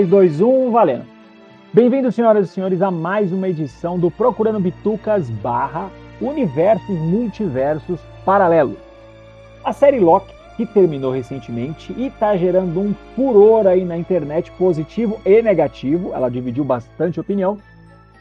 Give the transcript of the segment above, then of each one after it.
3, 2, 1, valendo. Bem-vindos, senhoras e senhores, a mais uma edição do Procurando Bitucas barra Universos Multiversos Paralelos. A série Loki, que terminou recentemente e está gerando um furor aí na internet positivo e negativo, ela dividiu bastante opinião,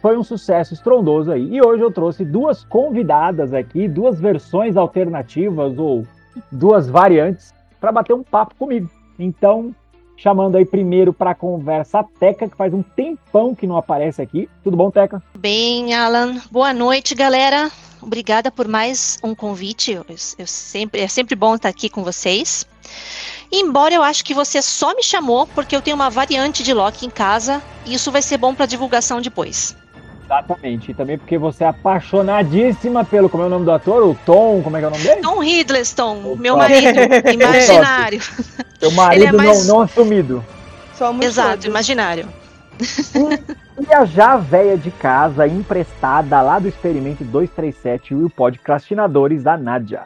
foi um sucesso estrondoso aí. E hoje eu trouxe duas convidadas aqui, duas versões alternativas ou duas variantes para bater um papo comigo. Então, chamando aí primeiro para conversa a Teca, que faz um tempão que não aparece aqui. Tudo bom, Teca? Bem, Alan. Boa noite, galera. Obrigada por mais um convite. Eu, eu sempre, é sempre bom estar aqui com vocês. Embora eu acho que você só me chamou porque eu tenho uma variante de Loki em casa e isso vai ser bom para divulgação depois. Exatamente. E também porque você é apaixonadíssima pelo. Como é o nome do ator? O Tom, como é que é o nome dele? Tom Hiddleston, o meu marido imaginário. Seu marido é mais... não, não assumido. Somos Exato, todos. imaginário. E a já véia de casa emprestada lá do Experimento 237 e o podcastinadores da Nádia.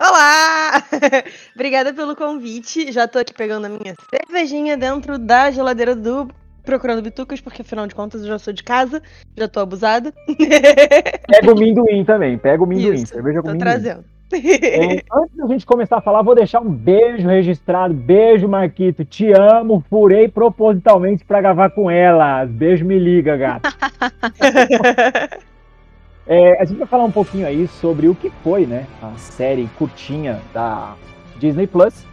Olá! Obrigada pelo convite. Já tô aqui pegando a minha cervejinha dentro da geladeira do procurando bitucas, porque afinal de contas eu já sou de casa, já tô abusada. Pega o minduim também, pega o minduim. Isso, cerveja com tô minduim. trazendo. É, antes da gente começar a falar, vou deixar um beijo registrado. Beijo, Marquito. Te amo. Furei propositalmente para gravar com ela. Beijo, me liga, gato. é, a gente vai falar um pouquinho aí sobre o que foi, né? A série curtinha da Disney Plus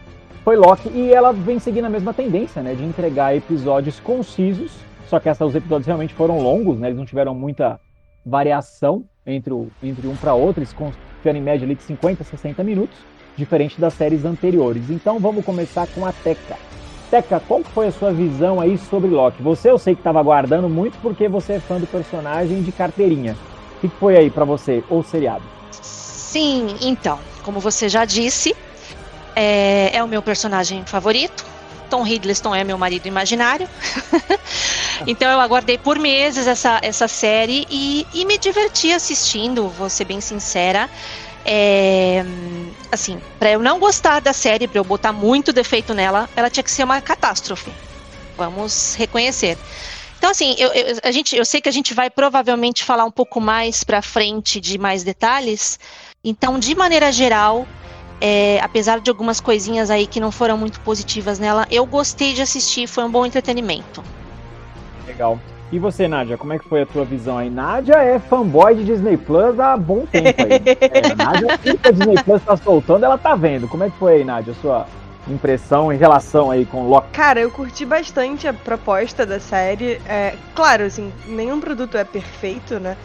foi Loki e ela vem seguindo a mesma tendência, né, de entregar episódios concisos, só que os episódios realmente foram longos, né, eles não tiveram muita variação entre, o, entre um para outro, eles ficaram em média ali de 50 a 60 minutos, diferente das séries anteriores. Então vamos começar com a Teca. Teca, qual foi a sua visão aí sobre Loki? Você eu sei que estava aguardando muito porque você é fã do personagem de carteirinha. O que foi aí para você, o seriado? Sim, então, como você já disse, é, é o meu personagem favorito. Tom Hiddleston é meu marido imaginário. então eu aguardei por meses essa, essa série e, e me diverti assistindo, vou ser bem sincera. É, assim, para eu não gostar da série, para eu botar muito defeito nela, ela tinha que ser uma catástrofe. Vamos reconhecer. Então, assim, eu, eu, a gente, eu sei que a gente vai provavelmente falar um pouco mais para frente de mais detalhes. Então, de maneira geral, é, apesar de algumas coisinhas aí que não foram muito positivas nela, eu gostei de assistir, foi um bom entretenimento. Legal. E você, Nádia, como é que foi a tua visão aí? Nádia é fanboy de Disney Plus há bom tempo aí. é, Nádia, tudo que a Disney Plus tá soltando, ela tá vendo. Como é que foi aí, Nádia, a sua impressão em relação aí com Loki? Cara, eu curti bastante a proposta da série. É, claro, assim, nenhum produto é perfeito, né?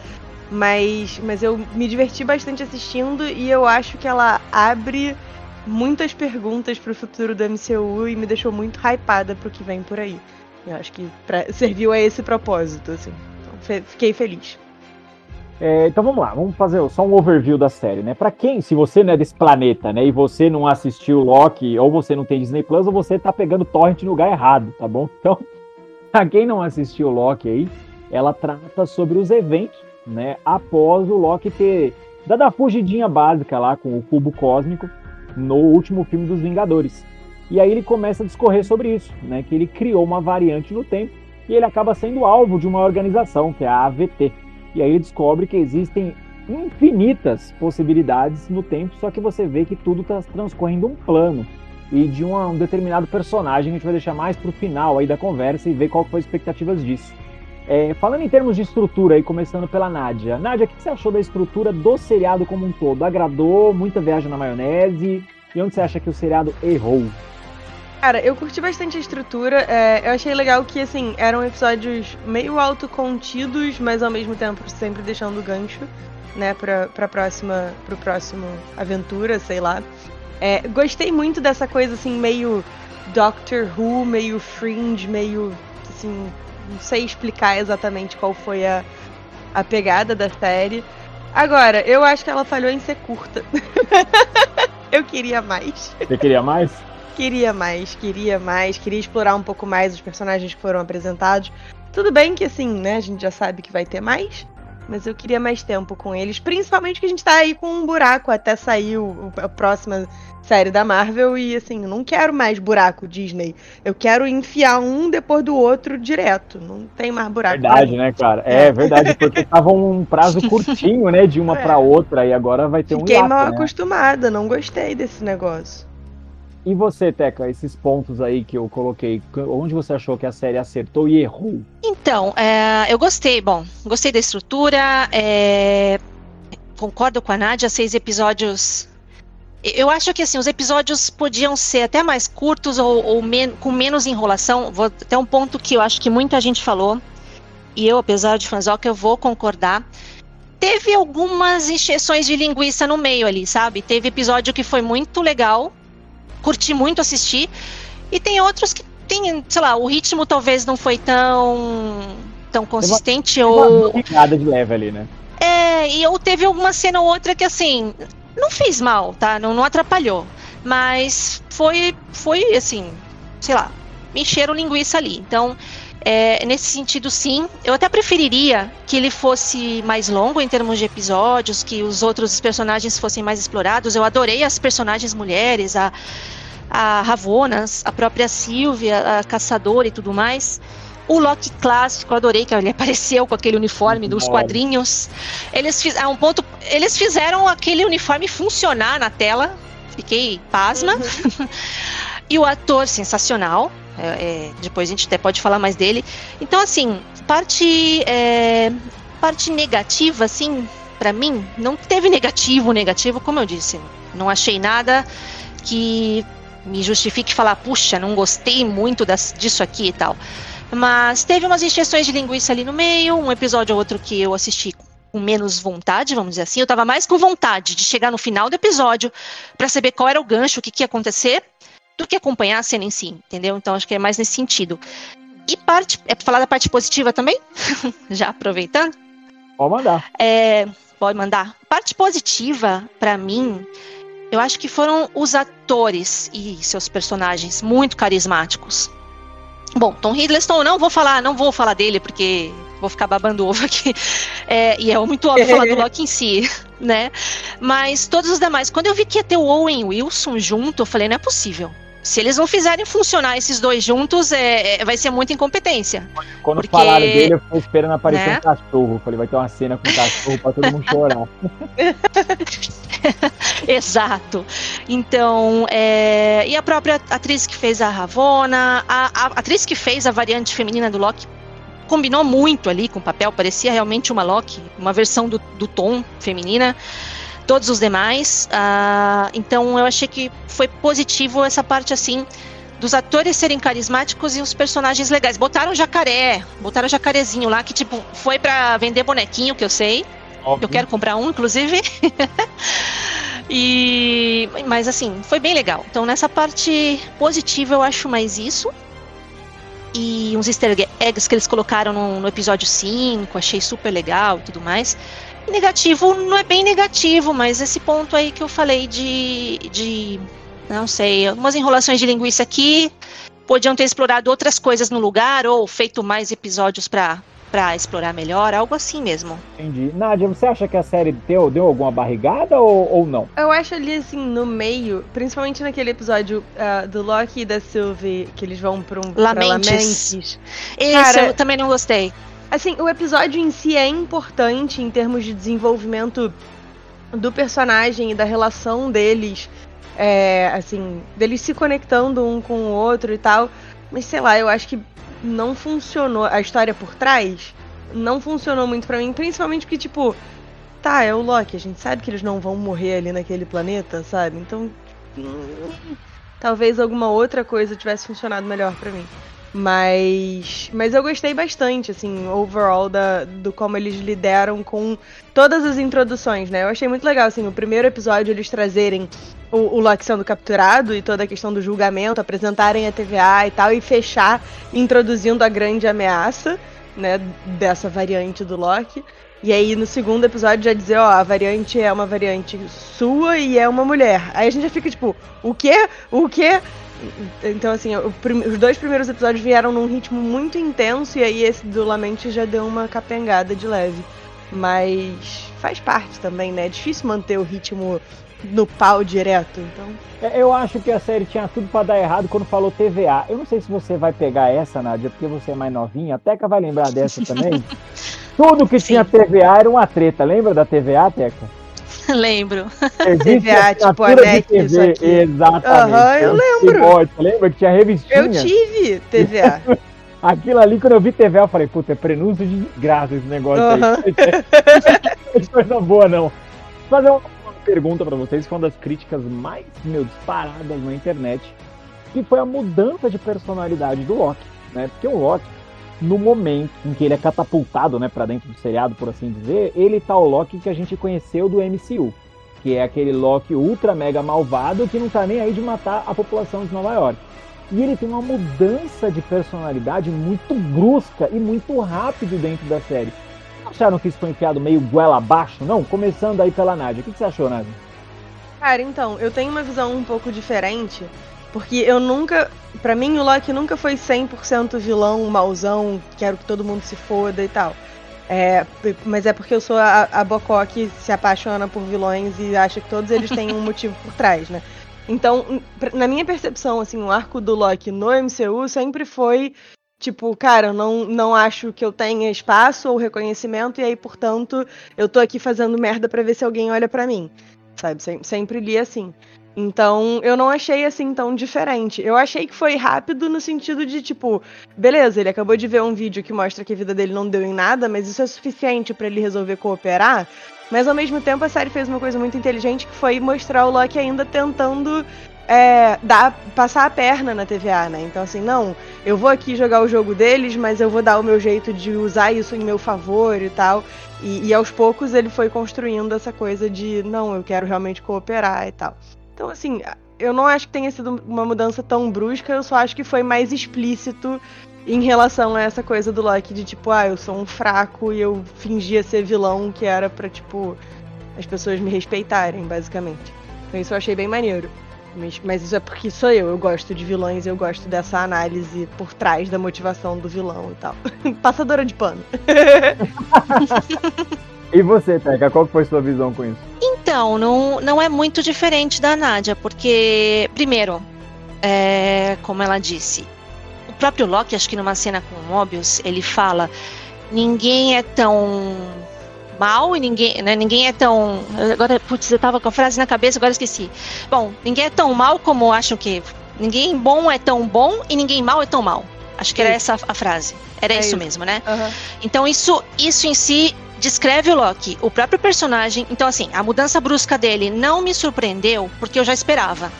Mas, mas eu me diverti bastante assistindo e eu acho que ela abre muitas perguntas pro futuro do MCU e me deixou muito hypada pro que vem por aí. Eu acho que pra, serviu a esse propósito, assim. Então, fiquei feliz. É, então vamos lá, vamos fazer só um overview da série, né? Para quem, se você não é desse planeta, né, e você não assistiu Loki, ou você não tem Disney Plus, ou você tá pegando torrent no lugar errado, tá bom? Então, pra quem não assistiu Loki aí, ela trata sobre os eventos né? Após o Loki ter dado a fugidinha básica lá com o cubo cósmico no último filme dos Vingadores. E aí ele começa a discorrer sobre isso, né? Que ele criou uma variante no tempo e ele acaba sendo alvo de uma organização, que é a AVT. E aí ele descobre que existem infinitas possibilidades no tempo, só que você vê que tudo está transcorrendo um plano e de um, um determinado personagem a gente vai deixar mais para o final aí da conversa e ver qual foi as expectativas disso. É, falando em termos de estrutura, aí começando pela Nádia. Nádia, o que você achou da estrutura do seriado como um todo? Agradou? Muita viagem na maionese? E onde você acha que o seriado errou? Cara, eu curti bastante a estrutura. É, eu achei legal que, assim, eram episódios meio autocontidos, mas ao mesmo tempo sempre deixando gancho, né, pra, pra próxima, pro próximo aventura, sei lá. É, gostei muito dessa coisa, assim, meio Doctor Who, meio Fringe, meio, assim, não sei explicar exatamente qual foi a, a pegada da série. Agora, eu acho que ela falhou em ser curta. eu queria mais. Você queria mais? queria mais, queria mais, queria explorar um pouco mais os personagens que foram apresentados. Tudo bem que assim, né, a gente já sabe que vai ter mais, Mas eu queria mais tempo com eles. Principalmente que a gente tá aí com um buraco até sair o, a próxima série da Marvel. E assim, eu não quero mais buraco Disney. Eu quero enfiar um depois do outro direto. Não tem mais buraco. Verdade, né, cara? É, é verdade, porque tava um prazo curtinho, né? De uma é. para outra. E agora vai ter Fiquei um. Fiquei mal né? acostumada, não gostei desse negócio. E você, Teca, esses pontos aí que eu coloquei, onde você achou que a série acertou e errou? Então, é, eu gostei, bom, gostei da estrutura, é, concordo com a Nádia, seis episódios. Eu acho que assim, os episódios podiam ser até mais curtos ou, ou men com menos enrolação. Vou até um ponto que eu acho que muita gente falou, e eu, apesar de fanzoca, eu vou concordar teve algumas injeções de linguiça no meio ali, sabe? Teve episódio que foi muito legal, curti muito assistir. E tem outros que tem, sei lá, o ritmo talvez não foi tão tão consistente uma, ou nada de leve ali, né? É, e ou teve alguma cena ou outra que assim, não fez mal, tá? Não, não atrapalhou, mas foi foi assim, sei lá, me encheram linguiça ali. Então, é, nesse sentido, sim. Eu até preferiria que ele fosse mais longo em termos de episódios, que os outros personagens fossem mais explorados. Eu adorei as personagens mulheres, a, a Ravonas, a própria Sylvia, a Caçadora e tudo mais. O Loki clássico, eu adorei que ele apareceu com aquele uniforme dos quadrinhos. Eles fiz, um ponto, eles fizeram aquele uniforme funcionar na tela. Fiquei pasma. Uhum. e o ator sensacional, é, é, depois a gente até pode falar mais dele. Então, assim, parte, é, parte negativa, assim, para mim, não teve negativo, negativo, como eu disse. Não achei nada que me justifique falar, puxa, não gostei muito das, disso aqui e tal. Mas teve umas injeções de linguiça ali no meio, um episódio ou outro que eu assisti com menos vontade, vamos dizer assim. Eu tava mais com vontade de chegar no final do episódio para saber qual era o gancho, o que, que ia acontecer, do que acompanhar a cena em si, entendeu? Então acho que é mais nesse sentido. E parte, é pra falar da parte positiva também? Já aproveitando? Pode mandar. É, pode mandar. Parte positiva, para mim, eu acho que foram os atores e seus personagens muito carismáticos. Bom, Tom Hiddleston, não vou falar, não vou falar dele porque vou ficar babando ovo aqui. É, e é muito óbvio falar do Loki em si, né? Mas todos os demais, quando eu vi que ia ter o Owen Wilson junto, eu falei, não é possível. Se eles não fizerem funcionar esses dois juntos, é, é vai ser muita incompetência. Quando porque... falaram dele, eu fiquei esperando aparecer né? um cachorro. Falei, vai ter uma cena com um cachorro pra todo mundo chorar. Exato. Então, é... e a própria atriz que fez a Ravona, a, a, atriz que fez a variante feminina do Loki combinou muito ali com o papel, parecia realmente uma Loki, uma versão do, do Tom feminina todos os demais. Uh, então eu achei que foi positivo essa parte assim dos atores serem carismáticos e os personagens legais. Botaram jacaré, botaram jacarezinho lá que tipo foi para vender bonequinho que eu sei. Óbvio. Eu quero comprar um, inclusive. e mas assim foi bem legal. Então nessa parte positiva eu acho mais isso. E uns easter eggs que eles colocaram no, no episódio 5, achei super legal e tudo mais. Negativo não é bem negativo, mas esse ponto aí que eu falei de. de não sei, algumas enrolações de linguiça aqui. Podiam ter explorado outras coisas no lugar ou feito mais episódios para para explorar melhor, algo assim mesmo. Entendi. Nádia, você acha que a série deu, deu alguma barrigada ou, ou não? Eu acho ali, assim, no meio, principalmente naquele episódio uh, do Loki e da Sylvie, que eles vão pra um Lamentes. Pra Lamentes. Esse Cara, eu também não gostei. Assim, o episódio em si é importante em termos de desenvolvimento do personagem e da relação deles. É, assim, deles se conectando um com o outro e tal. Mas sei lá, eu acho que não funcionou. A história por trás não funcionou muito para mim, principalmente porque, tipo, tá, é o Loki, a gente sabe que eles não vão morrer ali naquele planeta, sabe? Então. Hum, talvez alguma outra coisa tivesse funcionado melhor para mim. Mas, mas eu gostei bastante, assim, overall, da, do como eles lideram com todas as introduções, né? Eu achei muito legal, assim, o primeiro episódio eles trazerem o, o Loki sendo capturado e toda a questão do julgamento, apresentarem a TVA e tal, e fechar introduzindo a grande ameaça, né, dessa variante do Loki. E aí no segundo episódio já dizer, ó, a variante é uma variante sua e é uma mulher. Aí a gente já fica tipo, o quê? O quê? Então, assim, os dois primeiros episódios vieram num ritmo muito intenso, e aí esse do Lamente já deu uma capengada de leve. Mas faz parte também, né? É difícil manter o ritmo no pau direto, então. É, eu acho que a série tinha tudo para dar errado quando falou TVA. Eu não sei se você vai pegar essa, Nádia, porque você é mais novinha. A Teca vai lembrar dessa também. tudo que Sim. tinha TVA era uma treta. Lembra da TVA, Teca? Lembro. TVA, tipo a isso aqui. Exatamente. Aham, eu lembro. lembra que tinha revistinha? Eu tive TVA. Aquilo ali, quando eu vi TVA, eu falei, puta, é prenúncio de graça esse negócio uhum. aí. Não é coisa boa, não. Vou fazer uma, uma pergunta para vocês, foi uma das críticas mais, meu, disparadas na internet, que foi a mudança de personalidade do Loki, né? Porque o Loki, no momento em que ele é catapultado, né, para dentro do seriado, por assim dizer, ele tá o Loki que a gente conheceu do MCU, que é aquele Loki ultra mega malvado que não tá nem aí de matar a população de Nova York. E ele tem uma mudança de personalidade muito brusca e muito rápido dentro da série. Acharam que isso foi enfiado meio goela abaixo? Não? Começando aí pela Nádia. O que você achou, Nádia? Cara, então, eu tenho uma visão um pouco diferente. Porque eu nunca. para mim, o Loki nunca foi 100% vilão, mauzão, quero que todo mundo se foda e tal. É, mas é porque eu sou a, a Bocó que se apaixona por vilões e acha que todos eles têm um motivo por trás, né? Então, na minha percepção, assim, o arco do Loki no MCU sempre foi tipo, cara, eu não, não acho que eu tenha espaço ou reconhecimento, e aí, portanto, eu tô aqui fazendo merda para ver se alguém olha para mim. Sabe? Sempre li assim. Então, eu não achei assim tão diferente. Eu achei que foi rápido no sentido de, tipo, beleza, ele acabou de ver um vídeo que mostra que a vida dele não deu em nada, mas isso é suficiente para ele resolver cooperar. Mas ao mesmo tempo a série fez uma coisa muito inteligente que foi mostrar o Loki ainda tentando é, dar, passar a perna na TVA, né? Então, assim, não, eu vou aqui jogar o jogo deles, mas eu vou dar o meu jeito de usar isso em meu favor e tal. E, e aos poucos ele foi construindo essa coisa de, não, eu quero realmente cooperar e tal. Então, assim, eu não acho que tenha sido uma mudança tão brusca, eu só acho que foi mais explícito em relação a essa coisa do Loki de tipo, ah, eu sou um fraco e eu fingia ser vilão, que era pra, tipo, as pessoas me respeitarem, basicamente. Então isso eu achei bem maneiro. Mas, mas isso é porque sou eu, eu gosto de vilões, eu gosto dessa análise por trás da motivação do vilão e tal. Passadora de pano. e você, Teca, qual foi sua visão com isso? Então, não, não é muito diferente da Nádia, porque, primeiro, é, como ela disse, o próprio Loki, acho que numa cena com o Mobius, ele fala: ninguém é tão mal e ninguém, né, ninguém é tão. Agora, putz, eu tava com a frase na cabeça, agora esqueci. Bom, ninguém é tão mal como acham que. Ninguém bom é tão bom e ninguém mal é tão mal. Acho que era essa a frase. Era é isso, isso, mesmo, né? Uhum. Então, isso, isso em si descreve o Loki, o próprio personagem. Então, assim, a mudança brusca dele não me surpreendeu, porque eu já esperava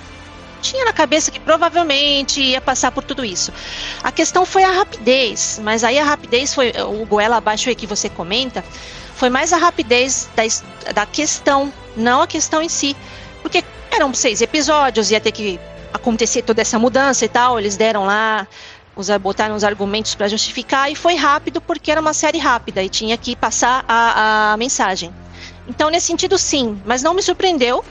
tinha na cabeça que provavelmente ia passar por tudo isso. A questão foi a rapidez, mas aí a rapidez foi o goela abaixo aí que você comenta, foi mais a rapidez da, da questão, não a questão em si. Porque eram seis episódios, ia ter que acontecer toda essa mudança e tal, eles deram lá botaram os argumentos para justificar e foi rápido porque era uma série rápida e tinha que passar a, a mensagem. Então, nesse sentido, sim, mas não me surpreendeu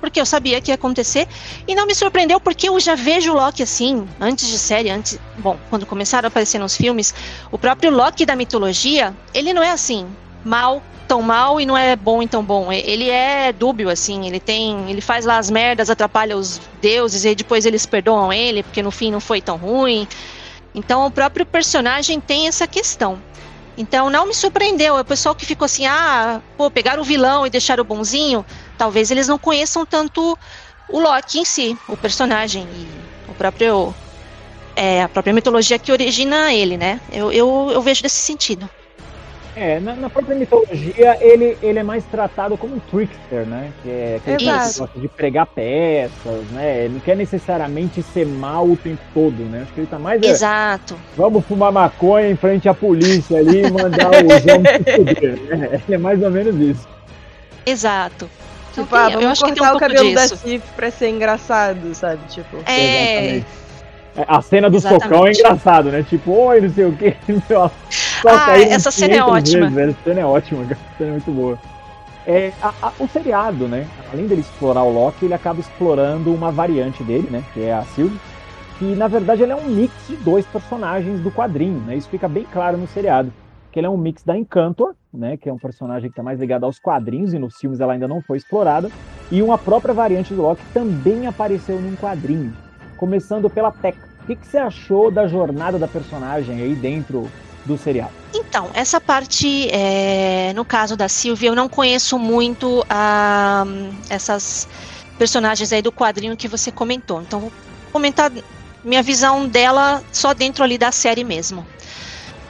porque eu sabia que ia acontecer. E não me surpreendeu porque eu já vejo o Loki assim, antes de série, antes. Bom, quando começaram a aparecer nos filmes, o próprio Loki da mitologia, ele não é assim, mal, tão mal e não é bom e tão bom. Ele é dúbio, assim, ele tem. Ele faz lá as merdas, atrapalha os deuses e depois eles perdoam ele, porque no fim não foi tão ruim. Então o próprio personagem tem essa questão. Então não me surpreendeu. O pessoal que ficou assim, ah, pô, pegaram o vilão e deixaram o bonzinho talvez eles não conheçam tanto o Loki em si, o personagem e o próprio é, a própria mitologia que origina ele, né? Eu, eu, eu vejo desse sentido. É, na, na, própria mitologia ele, ele é mais tratado como um trickster, né? Que é aquele que gosta de pregar peças, né? Ele não quer necessariamente ser mal o tempo todo, né? Acho que ele tá mais. É, Exato. É, vamos fumar maconha em frente à polícia ali e mandar os homens se fuder, né? É mais ou menos isso. Exato. Tipo, ah, vamos cortar um o cabelo disso. da Cif pra ser engraçado, sabe? Tipo. É. é a cena do Exatamente. socão é engraçado, né? Tipo, oi, não sei o que. ah, essa cena é ótima. Vezes, essa cena é ótima, essa cena é muito boa. É, a, a, o seriado, né? Além dele explorar o Loki, ele acaba explorando uma variante dele, né? Que é a Sylvie. Que na verdade ele é um mix de dois personagens do quadrinho, né? Isso fica bem claro no seriado que ele é um mix da Encantor, né, que é um personagem que está mais ligado aos quadrinhos e nos filmes ela ainda não foi explorada, e uma própria variante do Loki também apareceu num quadrinho, começando pela Teca. O que, que você achou da jornada da personagem aí dentro do serial? Então, essa parte, é, no caso da Sylvie, eu não conheço muito ah, essas personagens aí do quadrinho que você comentou. Então, vou comentar minha visão dela só dentro ali da série mesmo.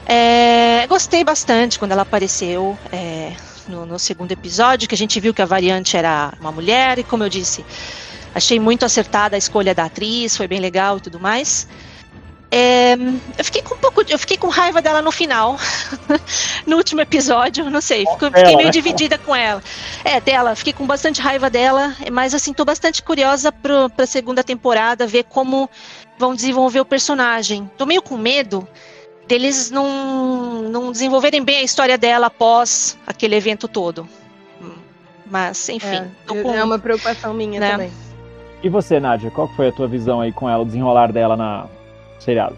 É, gostei bastante quando ela apareceu é, no, no, segundo episódio, que a gente viu que a variante era uma mulher, e como eu disse, achei muito acertada a escolha da atriz, foi bem legal e tudo mais. É, eu fiquei com um pouco, eu fiquei com raiva dela no final, no último episódio, não sei, fiquei, fiquei meio né? dividida com ela. É, dela, fiquei com bastante raiva dela, mas assim, tô bastante curiosa pro, pra segunda temporada, ver como vão desenvolver o personagem. Tô meio com medo deles não, não desenvolverem bem a história dela após aquele evento todo. Mas, enfim. É, com, é uma preocupação minha né? também. E você, Nádia, qual foi a tua visão aí com ela, o desenrolar dela na, seriado?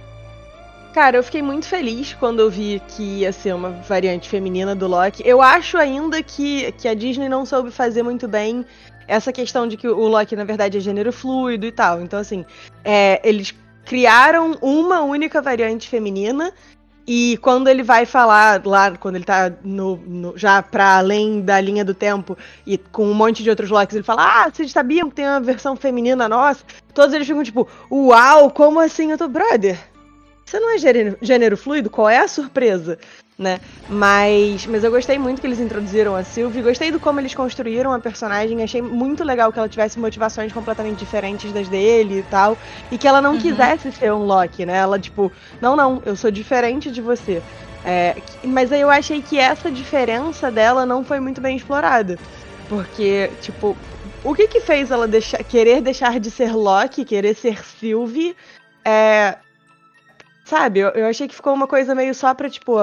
Cara, eu fiquei muito feliz quando eu vi que ia ser uma variante feminina do Loki. Eu acho ainda que, que a Disney não soube fazer muito bem essa questão de que o Loki, na verdade, é gênero fluido e tal. Então, assim, é, eles criaram uma única variante feminina e quando ele vai falar lá, quando ele tá no, no, já pra além da linha do tempo e com um monte de outros Locks, ele fala: Ah, vocês sabiam que tem uma versão feminina nossa? Todos eles ficam tipo: Uau, como assim? Eu tô, brother. Você não é gênero, gênero fluido? Qual é a surpresa? Né? Mas, mas eu gostei muito que eles introduziram a Sylvie, gostei do como eles construíram a personagem, achei muito legal que ela tivesse motivações completamente diferentes das dele e tal, e que ela não uhum. quisesse ser um Loki, né? Ela, tipo, não, não, eu sou diferente de você. É, mas aí eu achei que essa diferença dela não foi muito bem explorada. Porque, tipo, o que que fez ela deixar, querer deixar de ser Loki, querer ser Sylvie? É, sabe, eu, eu, achei que ficou uma coisa meio só pra, tipo,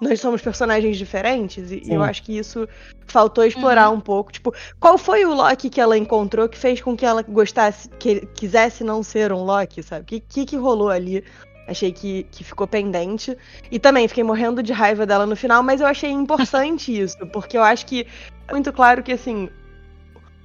nós somos personagens diferentes, e Sim. eu acho que isso faltou explorar uhum. um pouco. Tipo, qual foi o Loki que ela encontrou que fez com que ela gostasse, que quisesse não ser um Loki, sabe? O que, que, que rolou ali? Achei que, que ficou pendente. E também fiquei morrendo de raiva dela no final, mas eu achei importante isso, porque eu acho que é muito claro que, assim,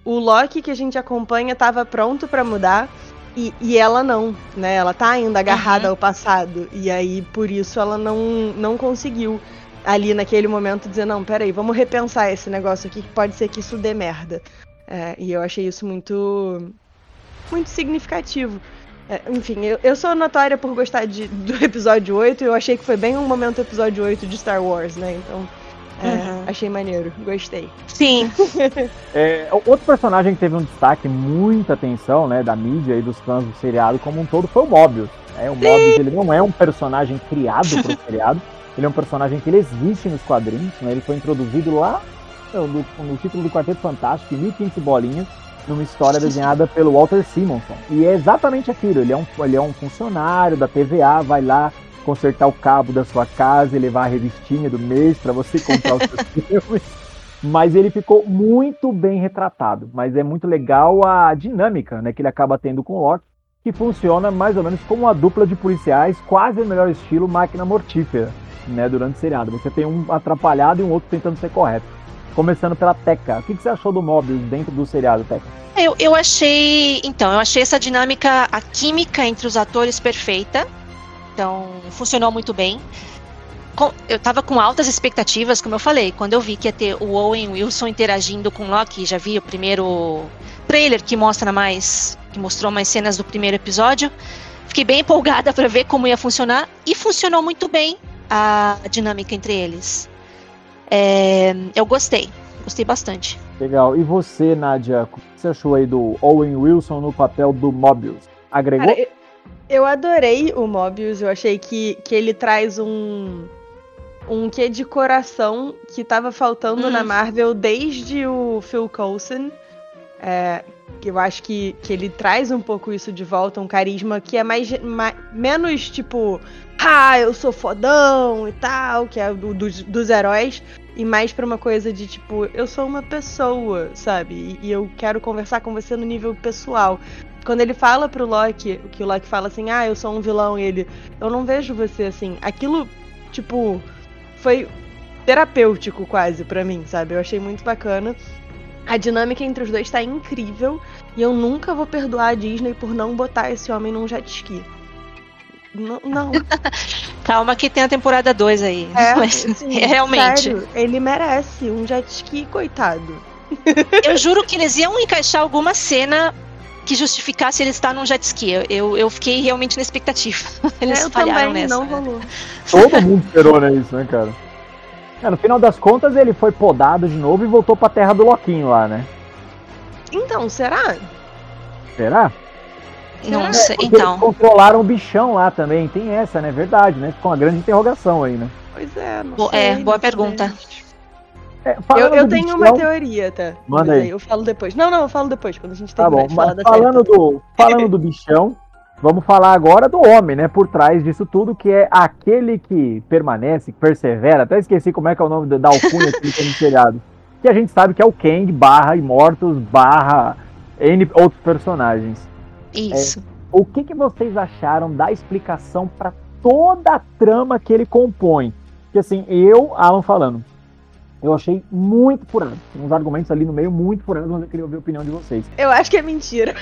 o Loki que a gente acompanha estava pronto para mudar. E, e, ela não, né? Ela tá ainda agarrada uhum. ao passado. E aí, por isso, ela não, não conseguiu ali naquele momento dizer, não, peraí, vamos repensar esse negócio aqui, que pode ser que isso dê merda. É, e eu achei isso muito. muito significativo. É, enfim, eu, eu sou notória por gostar de, do episódio 8 e eu achei que foi bem um momento episódio 8 de Star Wars, né? Então. Uhum. Achei maneiro, gostei. Sim. é, outro personagem que teve um destaque, muita atenção, né, da mídia e dos fãs do seriado como um todo foi o Mobius. É, o Mobius ele não é um personagem criado para o seriado, ele é um personagem que ele existe nos quadrinhos, né, ele foi introduzido lá no, no título do Quarteto Fantástico, em 1500 bolinhas, numa história desenhada pelo Walter Simonson. E é exatamente aquilo, ele é um, ele é um funcionário da TVA, vai lá, consertar o cabo da sua casa e levar a revistinha do mês para você comprar os seus filmes. Mas ele ficou muito bem retratado. Mas é muito legal a dinâmica né, que ele acaba tendo com o Loki, que funciona mais ou menos como uma dupla de policiais, quase o melhor estilo máquina mortífera, né, durante o seriado. Você tem um atrapalhado e um outro tentando ser correto. Começando pela Teca. O que, que você achou do Mobius dentro do seriado, Teca? Eu, eu achei. Então, eu achei essa dinâmica, a química entre os atores perfeita. Então, funcionou muito bem. Eu tava com altas expectativas, como eu falei, quando eu vi que ia ter o Owen Wilson interagindo com o Loki, já vi o primeiro trailer que mostra mais, que mostrou mais cenas do primeiro episódio. Fiquei bem empolgada para ver como ia funcionar e funcionou muito bem a dinâmica entre eles. É, eu gostei, gostei bastante. Legal. E você, Nádia, o que você achou aí do Owen Wilson no papel do Mobius? Agregou? Cara, eu adorei o Mobius, eu achei que, que ele traz um. Um quê de coração que tava faltando na uhum. Marvel desde o Phil Coulson. É, eu acho que, que ele traz um pouco isso de volta, um carisma que é mais, mais menos tipo, ah, eu sou fodão e tal, que é do, dos, dos heróis, e mais pra uma coisa de tipo, eu sou uma pessoa, sabe? E, e, eu quero conversar com você no nível pessoal. Quando ele fala pro Loki, que o Loki fala assim, ah, eu sou um vilão, e ele, eu não vejo você assim. Aquilo, tipo, foi terapêutico quase para mim, sabe? Eu achei muito bacana. A dinâmica entre os dois tá incrível e eu nunca vou perdoar a Disney por não botar esse homem num jet ski. Não. não. Calma que tem a temporada 2 aí. É, Mas, sim, realmente. Sério, ele merece um jet ski, coitado. Eu juro que eles iam encaixar alguma cena que justificasse ele estar num jet ski. Eu, eu fiquei realmente na expectativa. Eles eu falharam também, nessa. Não rolou. Todo mundo esperou nisso, né, cara? É, no final das contas, ele foi podado de novo e voltou pra terra do Loquinho lá, né? Então, será? Será? Não sei, é, então. controlaram o bichão lá também, tem essa, né? Verdade, né? Com uma grande interrogação aí, né? Pois é, não Bo sei, É, boa pergunta. É, eu, eu tenho uma teoria, tá? Manda aí. Eu falo depois. Não, não, eu falo depois, quando a gente terminar tá bom, de falar mas falando do Falando do bichão, vamos falar agora do homem, né? Por trás disso tudo, que é aquele que permanece, que persevera. Até esqueci como é que é o nome da alcunha que tem no seriado. Que a gente sabe que é o Kang barra Imortus barra N outros personagens. Isso. É, o que, que vocês acharam da explicação para toda a trama que ele compõe? Que assim, eu, Alan falando, eu achei muito furado. Tem uns argumentos ali no meio muito furados, mas eu queria ouvir a opinião de vocês. Eu acho que é mentira.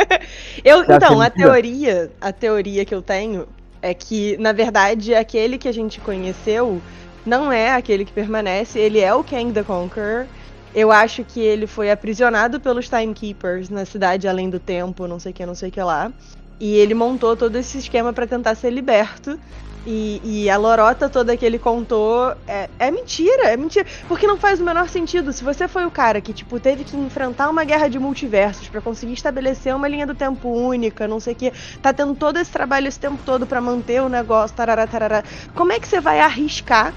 eu, então, é a teoria, a teoria que eu tenho é que, na verdade, aquele que a gente conheceu não é aquele que permanece, ele é o Kang the Conqueror. Eu acho que ele foi aprisionado pelos Timekeepers na cidade além do tempo, não sei o que, não sei o que lá. E ele montou todo esse esquema para tentar ser liberto. E, e, a lorota toda que ele contou é, é, mentira, é mentira. Porque não faz o menor sentido. Se você foi o cara que, tipo, teve que enfrentar uma guerra de multiversos para conseguir estabelecer uma linha do tempo única, não sei o que, tá tendo todo esse trabalho esse tempo todo para manter o negócio, tarará, tarará. Como é que você vai arriscar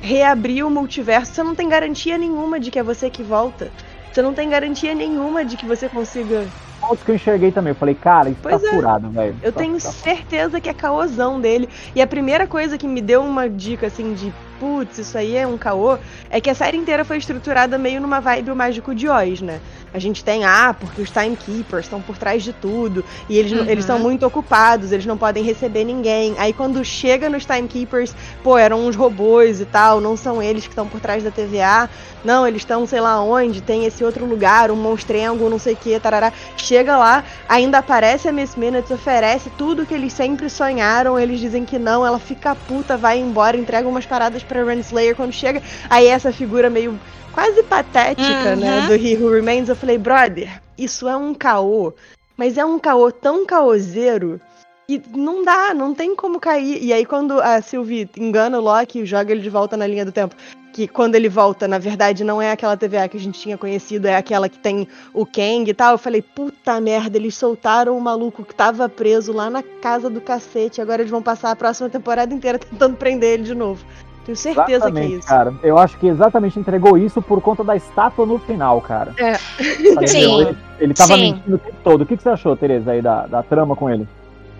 reabrir o multiverso, você não tem garantia nenhuma de que é você que volta. Você não tem garantia nenhuma de que você consiga. Pontos que eu enxerguei também. Eu falei, cara, isso pois tá é. furado, velho. Eu tá, tenho tá... certeza que é caosão dele. E a primeira coisa que me deu uma dica, assim, de putz, isso aí é um caô, é que a série inteira foi estruturada meio numa vibe o Mágico de Oz, né? A gente tem, ah, porque os timekeepers estão por trás de tudo, e eles, uhum. eles estão muito ocupados, eles não podem receber ninguém. Aí quando chega nos timekeepers, pô, eram uns robôs e tal, não são eles que estão por trás da TVA. Não, eles estão, sei lá onde, tem esse outro lugar, um monstrengo, não sei o que, tarará. Chega lá, ainda aparece a Miss Minutes, oferece tudo que eles sempre sonharam, eles dizem que não, ela fica puta, vai embora, entrega umas paradas pra Renslayer quando chega. Aí essa figura meio quase patética, uhum. né, do He Who Remains, eu falei, brother, isso é um caô, mas é um caô tão caoseiro e não dá, não tem como cair. E aí, quando a Sylvie engana o Loki e joga ele de volta na linha do tempo, que quando ele volta, na verdade, não é aquela TVA que a gente tinha conhecido, é aquela que tem o Kang e tal. Eu falei, puta merda, eles soltaram o maluco que tava preso lá na casa do cacete. Agora eles vão passar a próxima temporada inteira tentando prender ele de novo. Tenho certeza exatamente, que é isso. Cara, eu acho que exatamente entregou isso por conta da estátua no final, cara. É. Sim. Ele, ele tava Sim. mentindo o tempo todo. O que, que você achou, Tereza, aí da, da trama com ele?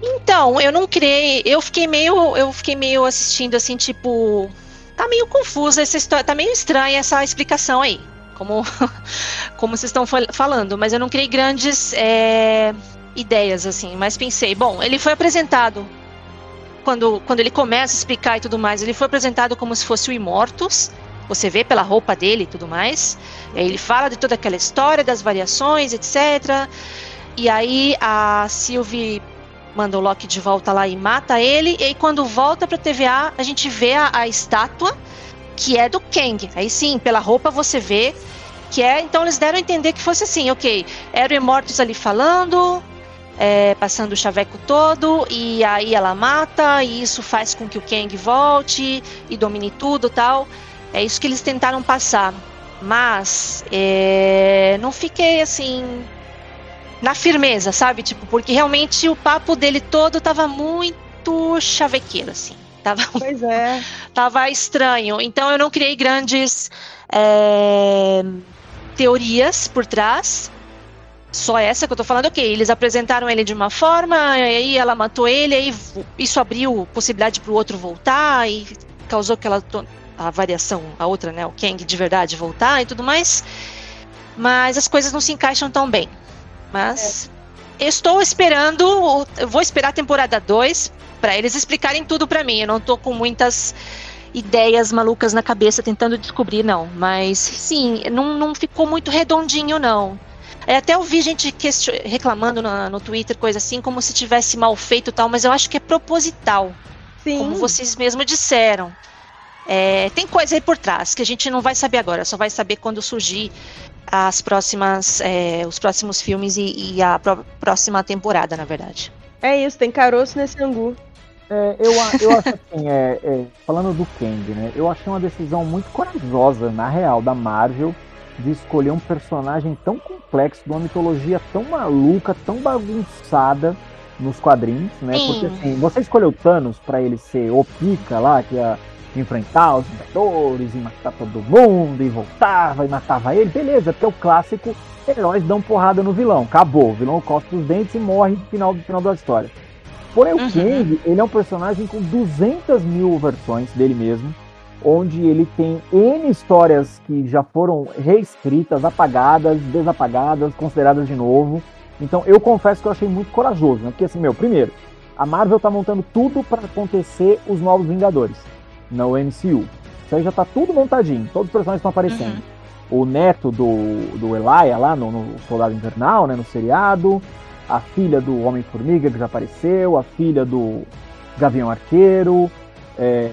Então, eu não criei. Eu fiquei meio. Eu fiquei meio assistindo assim, tipo. Tá meio confusa essa história. Tá meio estranha essa explicação aí. Como, como vocês estão falando. Mas eu não criei grandes é, ideias, assim. Mas pensei, bom, ele foi apresentado quando, quando ele começa a explicar e tudo mais, ele foi apresentado como se fosse o Imortus. Você vê pela roupa dele e tudo mais. Ele fala de toda aquela história, das variações, etc. E aí a Sylvie manda o Loki de volta lá e mata ele. E aí quando volta pra TVA, a gente vê a, a estátua que é do Kang. Aí sim, pela roupa você vê que é. Então eles deram a entender que fosse assim, ok. Era o Immortus ali falando, é, passando o chaveco todo, e aí ela mata, e isso faz com que o Kang volte e domine tudo tal. É isso que eles tentaram passar. Mas é, não fiquei assim na firmeza, sabe? Tipo, porque realmente o papo dele todo tava muito chavequeiro, assim. Tava, pois é. tava estranho. Então eu não criei grandes é, teorias por trás. Só essa que eu tô falando, ok, eles apresentaram ele de uma forma, aí ela matou ele, aí isso abriu possibilidade pro outro voltar e causou aquela a variação, a outra, né, o Kang de verdade voltar e tudo mais. Mas as coisas não se encaixam tão bem. Mas é. estou esperando, eu vou esperar a temporada 2 para eles explicarem tudo para mim. Eu não tô com muitas ideias malucas na cabeça tentando descobrir, não. Mas sim, não, não ficou muito redondinho, não. É, até ouvi gente reclamando no, no Twitter, coisa assim, como se tivesse mal feito e tal, mas eu acho que é proposital. Sim. Como vocês mesmos disseram. É, tem coisa aí por trás que a gente não vai saber agora, só vai saber quando surgir as próximas, é, os próximos filmes e, e a próxima temporada, na verdade. É isso, tem caroço nesse angu. É, eu, eu acho assim, é, é, falando do Kang, né? Eu achei uma decisão muito corajosa, na real, da Marvel, de escolher um personagem tão complexo, de uma mitologia tão maluca, tão bagunçada nos quadrinhos, né? Sim. Porque assim, você escolheu Thanos para ele ser o pica lá, que ia enfrentar os Vingadores e matar todo mundo e voltava e matava ele, beleza, porque é o clássico heróis dão porrada no vilão, acabou, o vilão cospe os dentes e morre no final, no final da história. Porém, uhum. o Kang, ele é um personagem com 200 mil versões dele mesmo, onde ele tem N histórias que já foram reescritas, apagadas, desapagadas, consideradas de novo. Então, eu confesso que eu achei muito corajoso, né? Porque, assim, meu, primeiro, a Marvel tá montando tudo para acontecer os Novos Vingadores no MCU. Isso aí já tá tudo montadinho, todos os personagens estão aparecendo. Uhum. O neto do, do Elia lá no, no Soldado Invernal, né, no seriado, a filha do Homem-Formiga, que já apareceu, a filha do Gavião Arqueiro, é,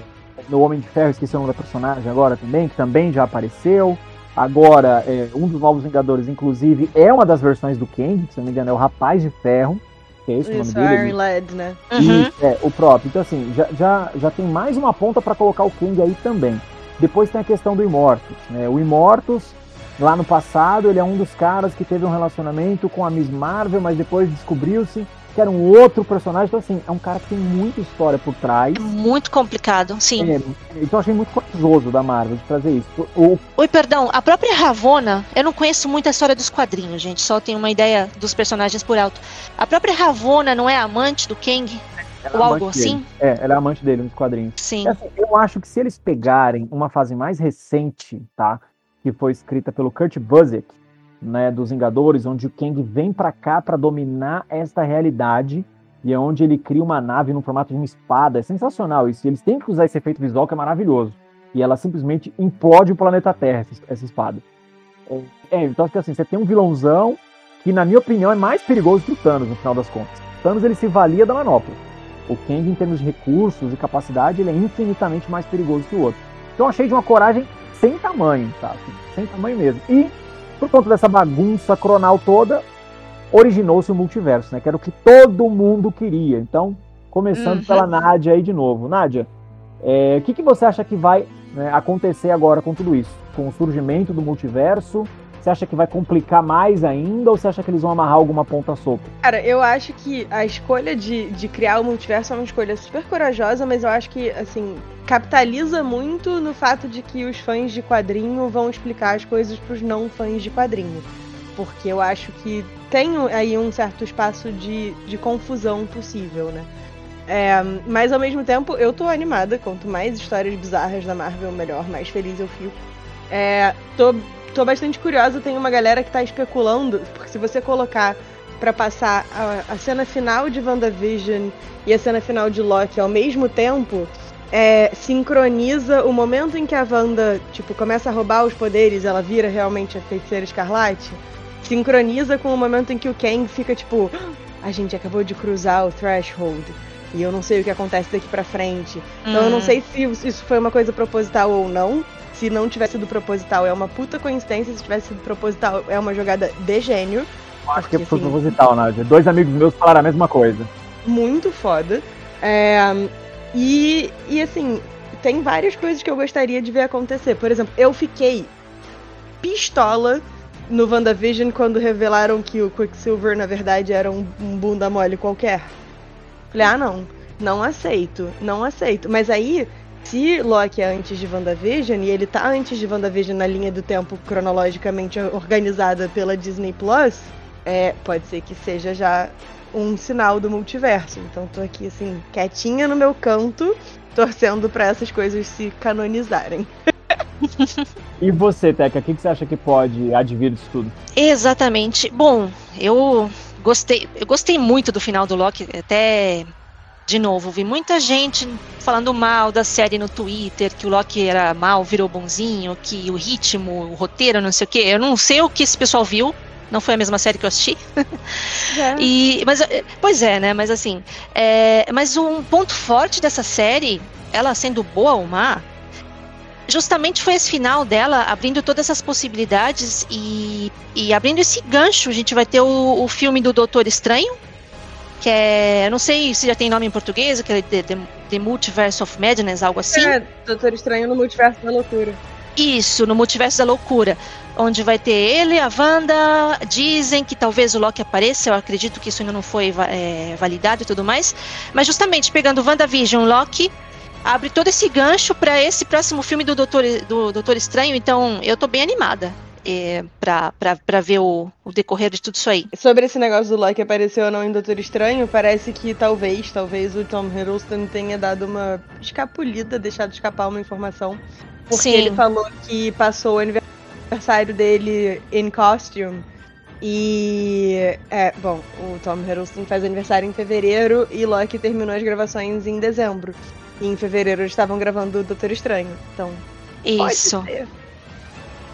no Homem de Ferro, esqueci o nome da personagem agora também, que também já apareceu. Agora, é, um dos novos Vingadores, inclusive, é uma das versões do Kang, se não me engano, é o Rapaz de Ferro, que é esse Isso, o nome dele. Iron Lad, né? Uhum. é, o próprio. Então, assim, já, já, já tem mais uma ponta para colocar o Kang aí também. Depois tem a questão do Imortus. Né? O Imortus Lá no passado, ele é um dos caras que teve um relacionamento com a Miss Marvel, mas depois descobriu-se que era um outro personagem. Então, assim, é um cara que tem muita história por trás. É muito complicado, sim. É, então, eu achei muito corajoso da Marvel de trazer isso. O... Oi, perdão, a própria Ravona, eu não conheço muito a história dos quadrinhos, gente, só tenho uma ideia dos personagens por alto. A própria Ravona não é amante do Kang? Ela é Ou é algo assim? Dele. É, ela é amante dele nos quadrinhos. Sim. Assim, eu acho que se eles pegarem uma fase mais recente, tá? que foi escrita pelo Kurt Busiek, né, dos Vingadores, onde o Kang vem para cá para dominar esta realidade e é onde ele cria uma nave no formato de uma espada. É sensacional isso. Eles têm que usar esse efeito visual que é maravilhoso. E ela simplesmente implode o planeta Terra, essa, espada. É, então acho que assim, você tem um vilãozão que, na minha opinião, é mais perigoso que o Thanos, no final das contas. O Thanos ele se valia da manopla. O Kang, em termos de recursos e capacidade, ele é infinitamente mais perigoso que o outro. Então achei de uma coragem sem tamanho, sabe? Sem tamanho mesmo. E, por conta dessa bagunça cronal toda, originou-se o multiverso, né? Que era o que todo mundo queria. Então, começando uhum. pela Nádia aí de novo. Nádia, é, o que, que você acha que vai né, acontecer agora com tudo isso? Com o surgimento do multiverso? Você acha que vai complicar mais ainda ou você acha que eles vão amarrar alguma ponta solta? Cara, eu acho que a escolha de, de criar o multiverso é uma escolha super corajosa, mas eu acho que, assim, capitaliza muito no fato de que os fãs de quadrinho vão explicar as coisas para os não fãs de quadrinho. Porque eu acho que tem aí um certo espaço de, de confusão possível, né? É, mas ao mesmo tempo, eu tô animada. Quanto mais histórias bizarras da Marvel, melhor, mais feliz eu fico. É, tô tô bastante curiosa, tem uma galera que tá especulando, porque se você colocar para passar a, a, cena final de WandaVision e a cena final de Loki ao mesmo tempo, é, sincroniza o momento em que a Wanda, tipo, começa a roubar os poderes, ela vira realmente a feiticeira escarlate, sincroniza com o momento em que o Kang fica tipo, ah, a gente acabou de cruzar o threshold. E eu não sei o que acontece daqui para frente. Então eu não hum. sei se isso foi uma coisa proposital ou não se não tivesse sido proposital, é uma puta coincidência. Se tivesse sido proposital, é uma jogada de gênio. Acho porque, que foi assim, proposital, Nádia. Dois amigos meus falaram a mesma coisa. Muito foda. É, e, e assim, tem várias coisas que eu gostaria de ver acontecer. Por exemplo, eu fiquei pistola no WandaVision quando revelaram que o Quicksilver, na verdade, era um, um bunda mole qualquer. Falei, ah, não, não aceito, não aceito. Mas aí se Loki é antes de WandaVision e ele tá antes de WandaVision na linha do tempo cronologicamente organizada pela Disney Plus, é, pode ser que seja já um sinal do multiverso. Então tô aqui assim, quietinha no meu canto, torcendo para essas coisas se canonizarem. e você, Teca, o que, que você acha que pode advir disso tudo? Exatamente. Bom, eu gostei, eu gostei muito do final do Loki, até de novo, vi muita gente falando mal da série no Twitter, que o Loki era mal, virou bonzinho, que o ritmo, o roteiro, não sei o que. Eu não sei o que esse pessoal viu. Não foi a mesma série que eu assisti. É. e, mas, pois é, né? Mas assim, é, mas um ponto forte dessa série, ela sendo boa ou má, justamente foi esse final dela abrindo todas essas possibilidades e, e abrindo esse gancho. A gente vai ter o, o filme do Doutor Estranho, que é. Não sei se já tem nome em português, que é The, The, The Multiverse of Madness, algo assim. É, Doutor Estranho no Multiverso da Loucura. Isso, no Multiverso da Loucura. Onde vai ter ele, a Wanda, dizem que talvez o Loki apareça, eu acredito que isso ainda não foi é, validado e tudo mais. Mas justamente pegando WandaVision, Loki, abre todo esse gancho para esse próximo filme do Doutor, do Doutor Estranho, então eu tô bem animada é, para ver o, o, decorrer de tudo isso aí. Sobre esse negócio do Loki apareceu ou não em Doutor Estranho, parece que talvez, talvez o Tom Hiddleston tenha dado uma escapulida, deixado escapar uma informação. Porque Sim. ele falou que passou o aniversário dele em costume. E, é, bom, o Tom Hiddleston faz aniversário em fevereiro e Loki terminou as gravações em dezembro. E em fevereiro eles estavam gravando o Doutor Estranho. Então, isso. Pode ser.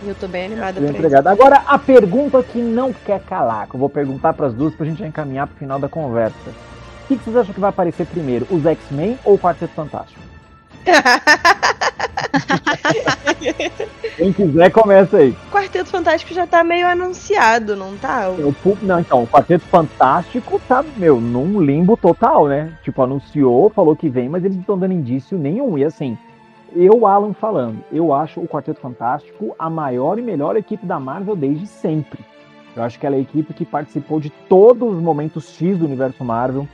Eu tô bem animada pra isso. Agora, a pergunta que não quer calar, que eu vou perguntar para as duas pra gente já encaminhar pro final da conversa. O que, que vocês acham que vai aparecer primeiro, os X-Men ou o Quarteto Fantástico? Quem quiser, começa aí. O Quarteto Fantástico já tá meio anunciado, não tá? O... Não, então, o Quarteto Fantástico tá, meu, num limbo total, né? Tipo, anunciou, falou que vem, mas eles não estão dando indício nenhum. E assim, eu, Alan, falando, eu acho o Quarteto Fantástico a maior e melhor equipe da Marvel desde sempre. Eu acho que ela é a equipe que participou de todos os momentos X do universo Marvel.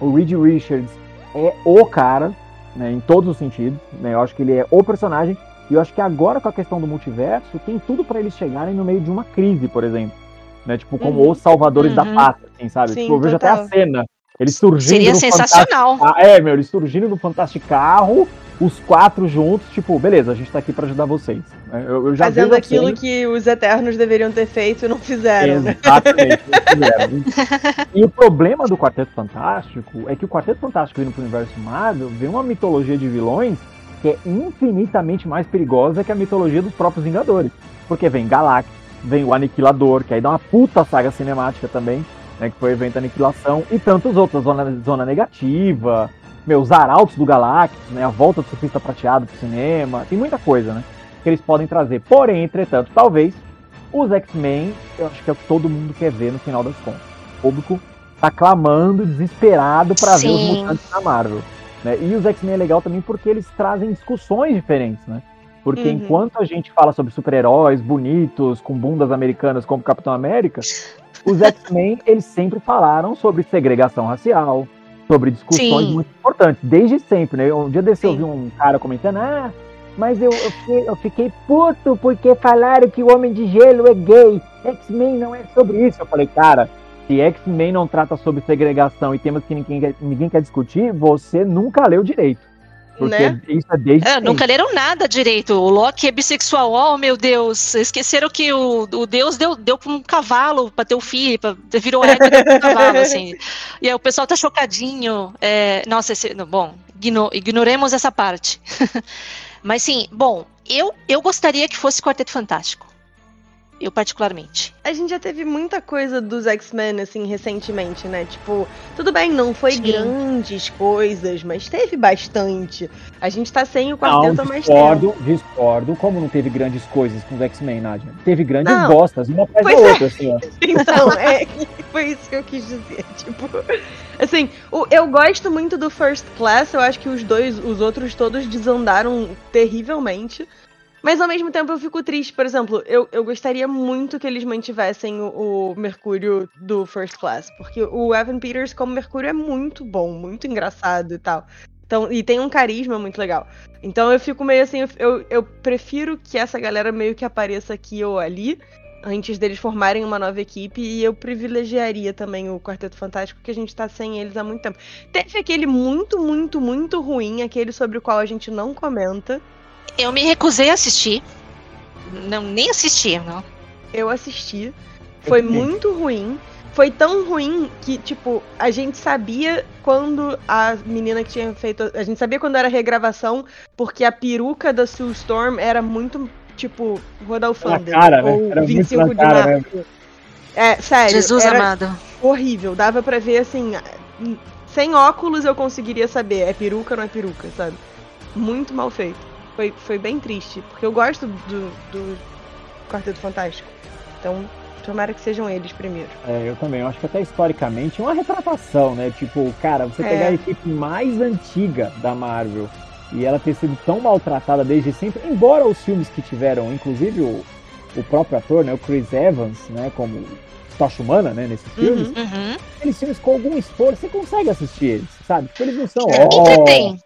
O Reed Richards é o cara, né, em todos os sentidos. Né, eu acho que ele é o personagem. E eu acho que agora, com a questão do multiverso, tem tudo para eles chegarem no meio de uma crise, por exemplo. Né, tipo, como uhum. os salvadores uhum. da pátria, assim, sabe? Sim, tipo, eu vejo total. até a cena. Eles surgindo. Seria sensacional. Fantástico... É, meu, eles surgindo no Fantástico Carro os quatro juntos, tipo, beleza, a gente tá aqui para ajudar vocês. É, eu, eu já Fazendo aquilo assim, que os Eternos deveriam ter feito e não fizeram. Né? Exatamente, não fizeram. e o problema do Quarteto Fantástico é que o Quarteto Fantástico vindo pro universo Marvel vê uma mitologia de vilões que é infinitamente mais perigosa que a mitologia dos próprios Vingadores. Porque vem Galactus, vem o Aniquilador, que aí dá uma puta saga cinemática também, né, que foi o evento Aniquilação, e tantos outros, Zona, Zona Negativa, meus arautos do Galactus, né? A volta do surfista prateado pro cinema, tem muita coisa, né? Que eles podem trazer. Porém, entretanto, talvez os X-Men, eu acho que é o que todo mundo quer ver no final das contas. O público tá clamando, desesperado para ver os mutantes na Marvel. Né? E os X-Men é legal também porque eles trazem discussões diferentes, né? Porque uhum. enquanto a gente fala sobre super-heróis bonitos, com bundas americanas como Capitão América, os X-Men, eles sempre falaram sobre segregação racial, sobre discussões Sim. muito importantes, desde sempre, né? Um dia desse Sim. eu vi um cara comentando, ah, mas eu, eu, fiquei, eu fiquei puto porque falaram que o Homem de Gelo é gay. X-Men não é sobre isso. Eu falei, cara, se X-Men não trata sobre segregação e temas que ninguém, ninguém quer discutir, você nunca leu direito. Porque né? isso é desde. É, nunca leram nada direito. O Loki é bissexual. Oh, meu Deus. Esqueceram que o, o Deus deu, deu pra um cavalo pra ter um filho. Pra, virou égua deu pra um cavalo, assim. E aí o pessoal tá chocadinho. É, nossa, esse, bom, igno, ignoremos essa parte. Mas sim, bom, eu, eu gostaria que fosse Quarteto Fantástico eu particularmente. A gente já teve muita coisa dos X-Men, assim, recentemente, né? Tipo, tudo bem, não foi Sim. grandes coisas, mas teve bastante. A gente tá sem o quarteto há mais discordo, tempo. Discordo, como não teve grandes coisas com os X-Men, Nadia? Teve grandes não. bostas, uma atrás da é. outra, assim, ó. Então, é, foi isso que eu quis dizer, tipo... Assim, eu gosto muito do First Class, eu acho que os dois, os outros todos desandaram terrivelmente. Mas ao mesmo tempo eu fico triste, por exemplo, eu, eu gostaria muito que eles mantivessem o, o, Mercúrio do First Class, porque o Evan Peters como Mercúrio é muito bom, muito engraçado e tal. Então, e tem um carisma muito legal. Então eu fico meio assim, eu, eu prefiro que essa galera meio que apareça aqui ou ali, antes deles formarem uma nova equipe, e eu privilegiaria também o Quarteto Fantástico, que a gente tá sem eles há muito tempo. Teve aquele muito, muito, muito ruim, aquele sobre o qual a gente não comenta, eu me recusei a assistir. Não, nem assisti, não. Eu assisti. Foi muito ruim. foi tão ruim que, tipo, a gente sabia quando a menina que tinha feito. A gente sabia quando era regravação, porque a peruca da Sue Storm era muito, tipo, Rodolfo cara, né? ou né? 25 de cara, março. Né? É, sério. Jesus amado. Horrível. Dava pra ver assim. Sem óculos eu conseguiria saber. É peruca ou não é peruca, sabe? Muito mal feito. Foi, foi bem triste. Porque eu gosto do, do Quarteto Fantástico. Então, Tomara que sejam eles primeiro. É, eu também. Eu acho que até historicamente é uma retratação, né? Tipo, cara, você é. pegar a equipe mais antiga da Marvel e ela ter sido tão maltratada desde sempre, embora os filmes que tiveram, inclusive o, o próprio ator, né, o Chris Evans, né, como Tocha Humana, né, nesses uhum, filmes, uhum. aqueles filmes com algum esforço, você consegue assistir eles, sabe? Porque eles não são... É. Oh... Entretém.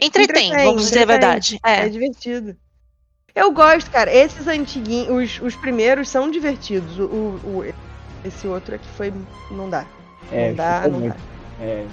Entretém, Entretém, vamos dizer a verdade. É. é divertido. Eu gosto, cara. Esses antiguinhos, os, os primeiros são divertidos. O, o, esse outro aqui foi. Não dá. É, não dá, não muito. dá. É,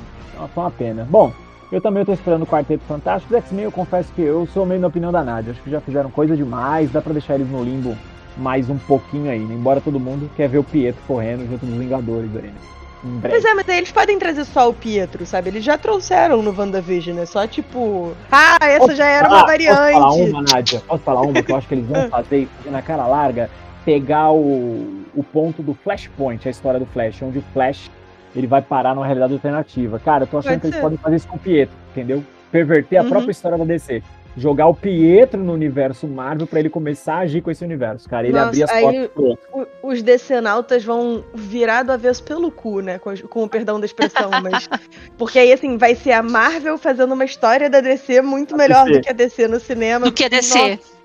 foi uma pena. Bom, eu também estou esperando o Quarteto Fantástico. X-Men, eu confesso que eu sou meio na opinião da Nádia. Acho que já fizeram coisa demais. Dá pra deixar eles no limbo mais um pouquinho aí, né? Embora todo mundo quer ver o Pietro correndo junto dos Vingadores aí, né? Pois é, mas aí eles podem trazer só o Pietro, sabe? Eles já trouxeram no WandaVision, né? Só tipo, ah, essa posso já era falar, uma variante. Posso falar uma, Nádia? Posso falar uma que eu acho que eles vão fazer na cara larga? Pegar o, o ponto do Flashpoint, a história do Flash, onde o Flash ele vai parar numa realidade alternativa. Cara, eu tô achando Pode que ser. eles podem fazer isso com o Pietro, entendeu? Perverter a uhum. própria história da DC jogar o Pietro no universo Marvel para ele começar a agir com esse universo, cara. Ele abrir as portas pro Os decenautas vão virar do avesso pelo cu, né? Com, com o perdão da expressão, mas. Porque aí, assim, vai ser a Marvel fazendo uma história da DC muito a melhor DC. do que a DC no cinema. Do que a DC. Nossa.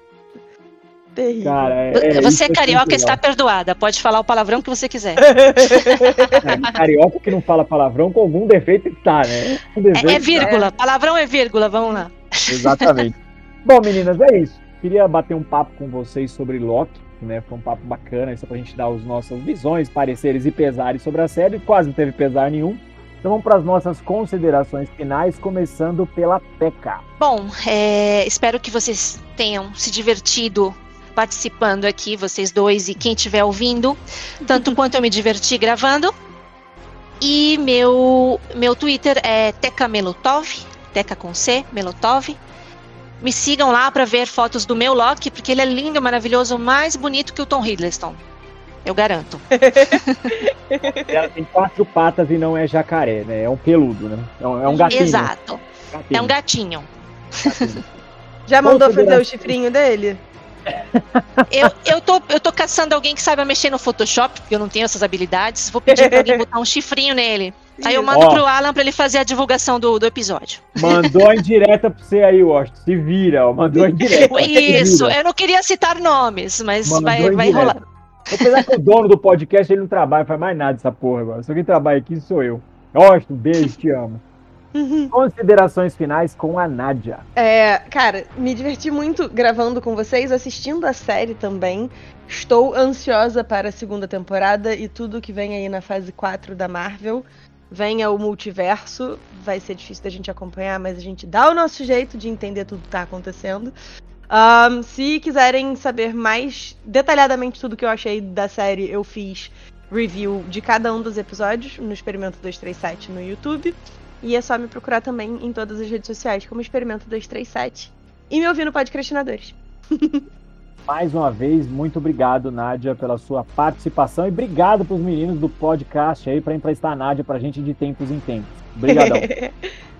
Terrível. Cara, é, é, você é carioca está perdoada. Pode falar o palavrão que você quiser. É, carioca que não fala palavrão com algum defeito está, né? Defeito, é, é, vírgula. É. Palavrão é vírgula. Vamos lá. Exatamente. Bom, meninas, é isso. Queria bater um papo com vocês sobre Loki, né? Foi um papo bacana, isso pra gente dar as nossas visões, pareceres e pesares sobre a série. Quase não teve pesar nenhum. Então vamos para as nossas considerações finais, começando pela Peca. Bom, é, espero que vocês tenham se divertido participando aqui, vocês dois e quem estiver ouvindo, tanto quanto eu me diverti gravando. E meu, meu Twitter é Teca Melotov, Teca com C, Melotov. Me sigam lá para ver fotos do meu Loki, porque ele é lindo, maravilhoso, mais bonito que o Tom Hiddleston. Eu garanto. Ela tem quatro patas e não é jacaré, né? É um peludo, né? É um, é um gatinho. Exato. Gatinho. É um gatinho. gatinho. Já mandou fazer o chifrinho dele? Eu, eu, tô, eu tô caçando alguém que saiba mexer no Photoshop, porque eu não tenho essas habilidades. Vou pedir pra alguém botar um chifrinho nele. Aí eu mando Ó, pro Alan pra ele fazer a divulgação do, do episódio. Mandou em direta pra você aí, Washington. Se vira, ó. Mandou em direta. Isso, eu não queria citar nomes, mas Mandou vai, vai rolar. Apesar que o dono do podcast ele não trabalha, faz mais nada dessa porra agora. Só quem trabalha aqui sou eu. Washington, beijo, te amo. Uhum. Considerações finais com a Nádia. É, cara, me diverti muito gravando com vocês, assistindo a série também. Estou ansiosa para a segunda temporada e tudo que vem aí na fase 4 da Marvel. Venha o multiverso, vai ser difícil da gente acompanhar, mas a gente dá o nosso jeito de entender tudo que está acontecendo. Um, se quiserem saber mais detalhadamente tudo que eu achei da série, eu fiz review de cada um dos episódios no Experimento 237 no YouTube. E é só me procurar também em todas as redes sociais como Experimento 237. E me ouvir no Podcastinadores. Mais uma vez, muito obrigado, Nádia, pela sua participação e obrigado para os meninos do podcast aí para emprestar a Nádia para a gente de tempos em tempos. Obrigadão.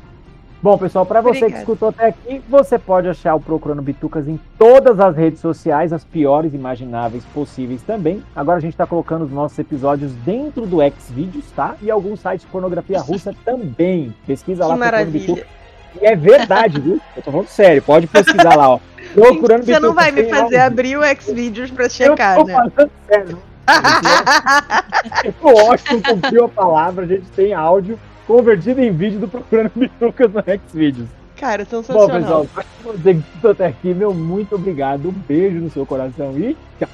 Bom, pessoal, para você Obrigada. que escutou até aqui, você pode achar o Procurando Bitucas em todas as redes sociais, as piores imagináveis possíveis também. Agora a gente está colocando os nossos episódios dentro do Xvideos, tá? E alguns sites de pornografia russa também. Pesquisa lá, que Procurando Bitucas. E é verdade, viu? Eu tô falando sério, pode pesquisar lá, ó. Procurando Você não vai me fazer abrir o Xvideos para checar, eu tô né? Sério. o Washington cumpriu a palavra, a gente tem áudio convertido em vídeo do Procurando Bitucas no Xvideos. Cara, sensacional. Bom, pessoal, pra você que até aqui, meu muito obrigado. Um beijo no seu coração e tchau.